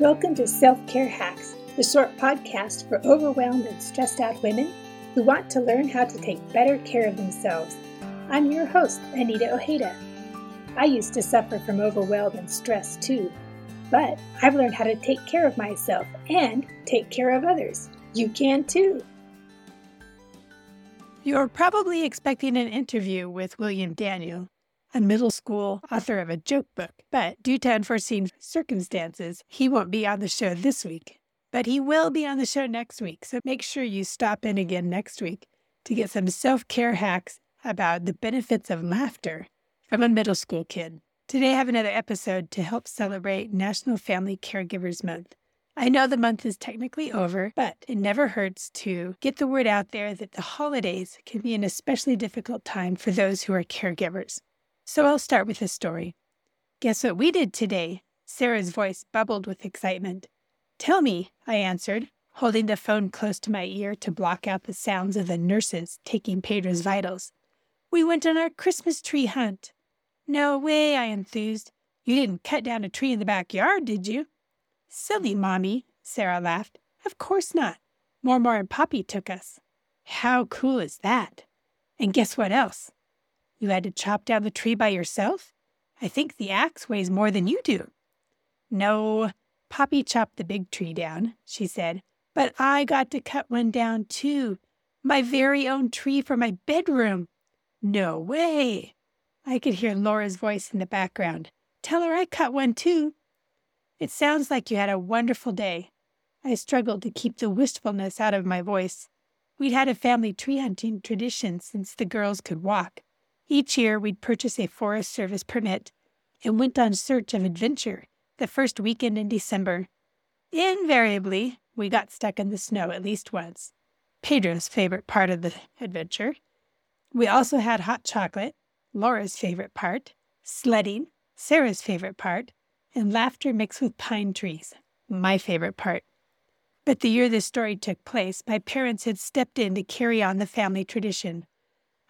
Welcome to Self Care Hacks, the short podcast for overwhelmed and stressed out women who want to learn how to take better care of themselves. I'm your host, Anita Ojeda. I used to suffer from overwhelm and stress too, but I've learned how to take care of myself and take care of others. You can too. You're probably expecting an interview with William Daniel, a middle school author of a joke book, but due to unforeseen circumstances, he won't be on the show this week. But he will be on the show next week, so make sure you stop in again next week to get some self care hacks about the benefits of laughter from a middle school kid. Today, I have another episode to help celebrate National Family Caregivers Month. I know the month is technically over, but it never hurts to get the word out there that the holidays can be an especially difficult time for those who are caregivers. So I'll start with a story. Guess what we did today? Sarah's voice bubbled with excitement. Tell me, I answered, holding the phone close to my ear to block out the sounds of the nurses taking Pedro's vitals. We went on our Christmas tree hunt. No way, I enthused. You didn't cut down a tree in the backyard, did you? Silly, Mommy, Sarah laughed. Of course not. Mormor and Poppy took us. How cool is that? And guess what else? You had to chop down the tree by yourself? I think the axe weighs more than you do. No, Poppy chopped the big tree down, she said, but I got to cut one down too. My very own tree for my bedroom. No way. I could hear Laura's voice in the background. Tell her I cut one too. It sounds like you had a wonderful day. I struggled to keep the wistfulness out of my voice. We'd had a family tree hunting tradition since the girls could walk. Each year, we'd purchase a Forest Service permit and went on search of adventure the first weekend in December. Invariably, we got stuck in the snow at least once. Pedro's favorite part of the adventure. We also had hot chocolate, Laura's favorite part, sledding, Sarah's favorite part, and laughter mixed with pine trees, my favorite part. But the year this story took place, my parents had stepped in to carry on the family tradition.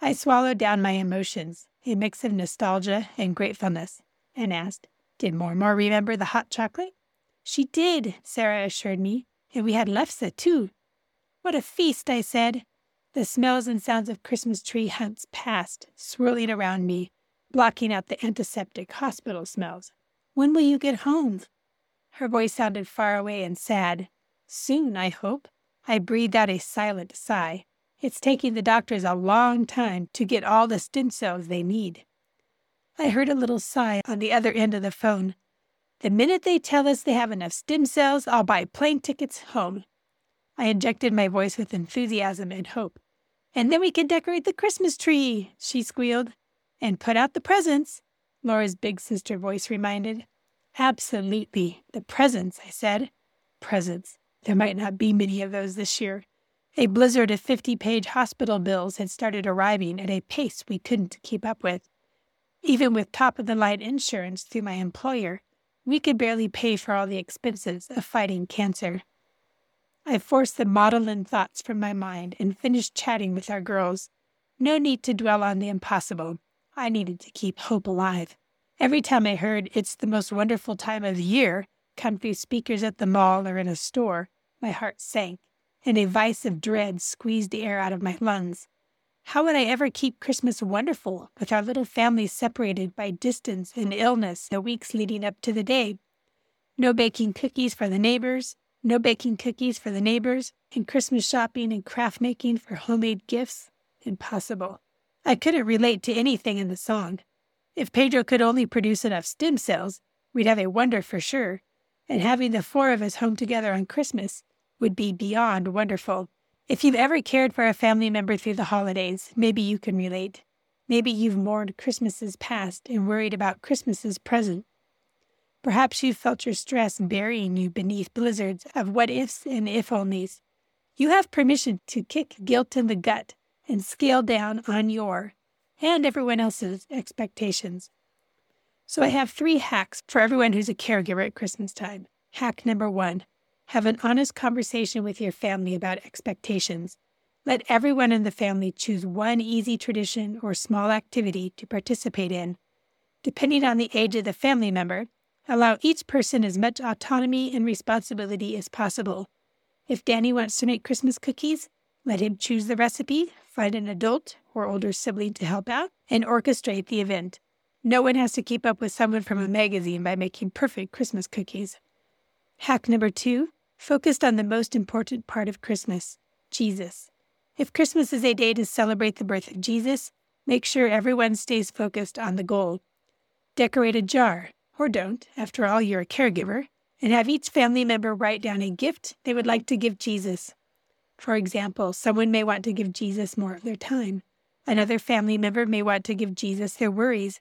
I swallowed down my emotions, a mix of nostalgia and gratefulness, and asked, Did Mormor remember the hot chocolate? She did, Sarah assured me, and we had lefse too. What a feast, I said. The smells and sounds of Christmas tree hunts passed, swirling around me, blocking out the antiseptic hospital smells. When will you get home? Her voice sounded far away and sad. Soon, I hope. I breathed out a silent sigh. It's taking the doctors a long time to get all the stem cells they need. I heard a little sigh on the other end of the phone. The minute they tell us they have enough stem cells, I'll buy plane tickets home. I injected my voice with enthusiasm and hope. And then we can decorate the Christmas tree, she squealed. And put out the presents, Laura's big sister voice reminded. Absolutely. The presents, I said. Presents. There might not be many of those this year. A blizzard of 50 page hospital bills had started arriving at a pace we couldn't keep up with. Even with top of the line insurance through my employer, we could barely pay for all the expenses of fighting cancer. I forced the maudlin thoughts from my mind and finished chatting with our girls. No need to dwell on the impossible. I needed to keep hope alive. Every time I heard it's the most wonderful time of the year come through speakers at the mall or in a store, my heart sank and a vice of dread squeezed the air out of my lungs. How would I ever keep Christmas wonderful with our little family separated by distance and illness the weeks leading up to the day? No baking cookies for the neighbors, no baking cookies for the neighbors, and Christmas shopping and craft making for homemade gifts? Impossible. I couldn't relate to anything in the song. If Pedro could only produce enough stem cells, we'd have a wonder for sure. And having the four of us home together on Christmas would be beyond wonderful. If you've ever cared for a family member through the holidays, maybe you can relate. Maybe you've mourned Christmases past and worried about Christmases present. Perhaps you've felt your stress burying you beneath blizzards of what ifs and if onlys. You have permission to kick guilt in the gut and scale down on your and everyone else's expectations. So I have three hacks for everyone who's a caregiver at Christmas time. Hack number one have an honest conversation with your family about expectations. Let everyone in the family choose one easy tradition or small activity to participate in. Depending on the age of the family member, Allow each person as much autonomy and responsibility as possible. If Danny wants to make Christmas cookies, let him choose the recipe, find an adult or older sibling to help out, and orchestrate the event. No one has to keep up with someone from a magazine by making perfect Christmas cookies. Hack number two focused on the most important part of Christmas Jesus. If Christmas is a day to celebrate the birth of Jesus, make sure everyone stays focused on the goal. Decorate a jar, or don't, after all, you're a caregiver, and have each family member write down a gift they would like to give Jesus. For example, someone may want to give Jesus more of their time. Another family member may want to give Jesus their worries.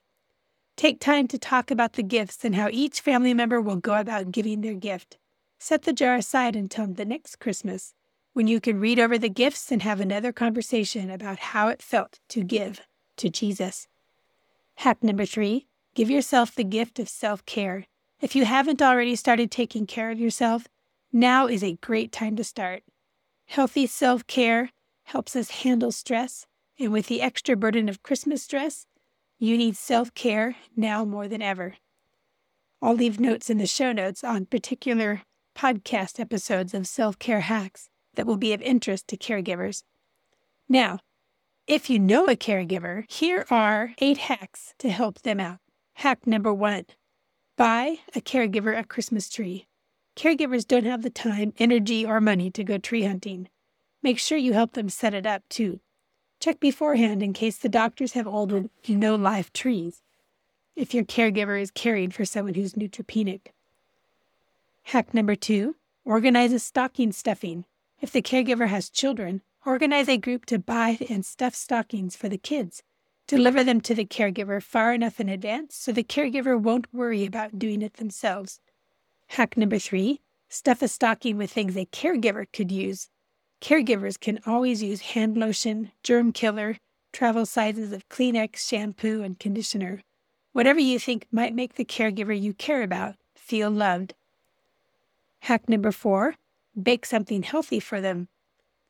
Take time to talk about the gifts and how each family member will go about giving their gift. Set the jar aside until the next Christmas, when you can read over the gifts and have another conversation about how it felt to give to Jesus. Hack number three give yourself the gift of self care. If you haven't already started taking care of yourself, now is a great time to start. Healthy self care helps us handle stress, and with the extra burden of Christmas stress, you need self care now more than ever. I'll leave notes in the show notes on particular podcast episodes of self care hacks that will be of interest to caregivers. Now, if you know a caregiver, here are eight hacks to help them out. Hack number one buy a caregiver a Christmas tree. Caregivers don't have the time, energy, or money to go tree hunting. Make sure you help them set it up too. Check beforehand in case the doctors have ordered no live trees. If your caregiver is caring for someone who's neutropenic. Hack number two organize a stocking stuffing. If the caregiver has children, organize a group to buy and stuff stockings for the kids. Deliver them to the caregiver far enough in advance so the caregiver won't worry about doing it themselves. Hack number three stuff a stocking with things a caregiver could use. Caregivers can always use hand lotion, germ killer, travel sizes of Kleenex, shampoo, and conditioner. Whatever you think might make the caregiver you care about feel loved. Hack number four bake something healthy for them.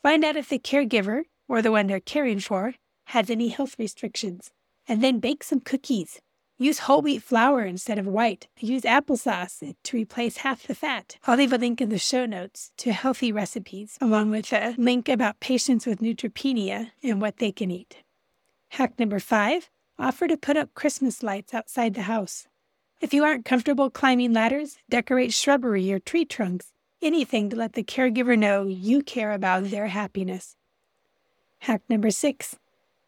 Find out if the caregiver, or the one they're caring for, has any health restrictions, and then bake some cookies. Use whole wheat flour instead of white. Use applesauce to replace half the fat. I'll leave a link in the show notes to healthy recipes, along with a link about patients with neutropenia and what they can eat. Hack number five offer to put up Christmas lights outside the house. If you aren't comfortable climbing ladders, decorate shrubbery or tree trunks, anything to let the caregiver know you care about their happiness. Hack number six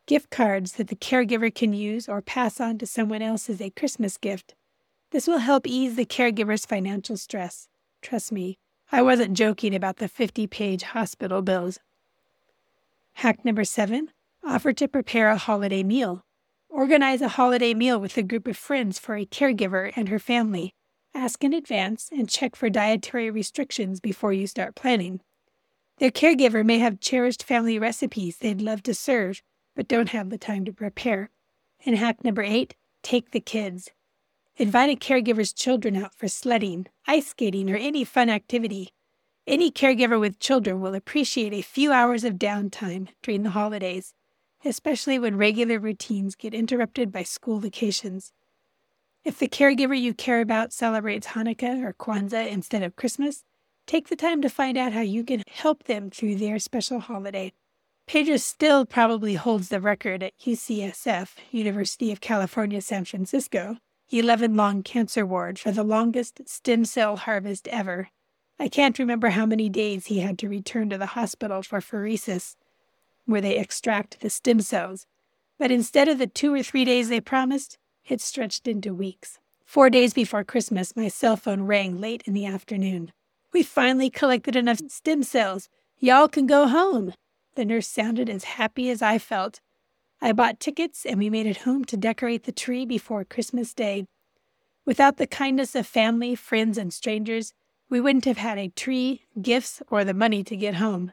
gift cards that the caregiver can use or pass on to someone else as a Christmas gift. This will help ease the caregiver's financial stress. Trust me, I wasn't joking about the 50 page hospital bills. Hack number seven offer to prepare a holiday meal. Organize a holiday meal with a group of friends for a caregiver and her family. Ask in advance and check for dietary restrictions before you start planning. Their caregiver may have cherished family recipes they'd love to serve, but don't have the time to prepare. And hack number eight take the kids. Invite a caregiver's children out for sledding, ice skating, or any fun activity. Any caregiver with children will appreciate a few hours of downtime during the holidays, especially when regular routines get interrupted by school vacations. If the caregiver you care about celebrates Hanukkah or Kwanzaa instead of Christmas, take the time to find out how you can help them through their special holiday. Pedro still probably holds the record at UCSF, University of California, San Francisco, 11 lung cancer ward for the longest stem cell harvest ever. I can't remember how many days he had to return to the hospital for pheresis, where they extract the stem cells. But instead of the two or three days they promised, it stretched into weeks. Four days before Christmas, my cell phone rang late in the afternoon. We finally collected enough stem cells. Y'all can go home. The nurse sounded as happy as I felt. I bought tickets and we made it home to decorate the tree before Christmas Day. Without the kindness of family, friends, and strangers, we wouldn't have had a tree, gifts, or the money to get home.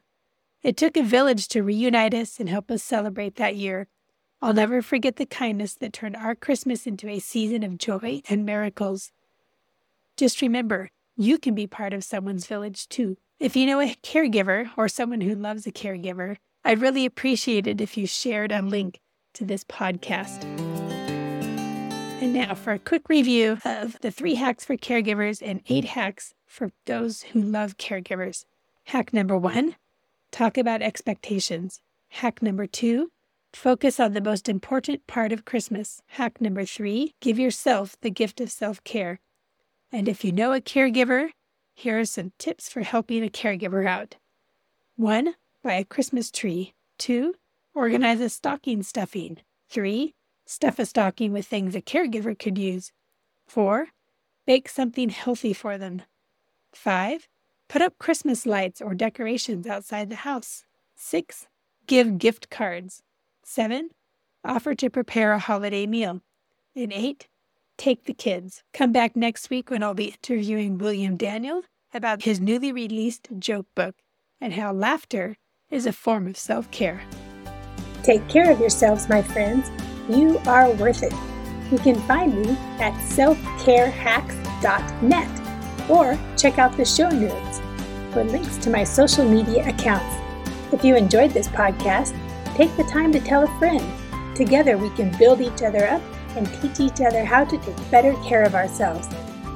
It took a village to reunite us and help us celebrate that year. I'll never forget the kindness that turned our Christmas into a season of joy and miracles. Just remember, you can be part of someone's village too. If you know a caregiver or someone who loves a caregiver, I'd really appreciate it if you shared a link to this podcast. And now for a quick review of the three hacks for caregivers and eight hacks for those who love caregivers. Hack number one talk about expectations. Hack number two focus on the most important part of Christmas. Hack number three give yourself the gift of self care. And if you know a caregiver, here are some tips for helping a caregiver out. One, buy a Christmas tree. Two, organize a stocking stuffing. Three, stuff a stocking with things a caregiver could use. Four, bake something healthy for them. Five, put up Christmas lights or decorations outside the house. Six, give gift cards. Seven, offer to prepare a holiday meal. And eight, take the kids. Come back next week when I'll be interviewing William Daniel about his newly released joke book and how laughter is a form of self care. Take care of yourselves, my friends. You are worth it. You can find me at selfcarehacks.net or check out the show notes for links to my social media accounts. If you enjoyed this podcast, take the time to tell a friend. Together we can build each other up and teach each other how to take better care of ourselves.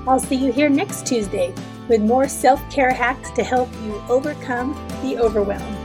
I'll see you here next Tuesday with more self care hacks to help you overcome the overwhelm.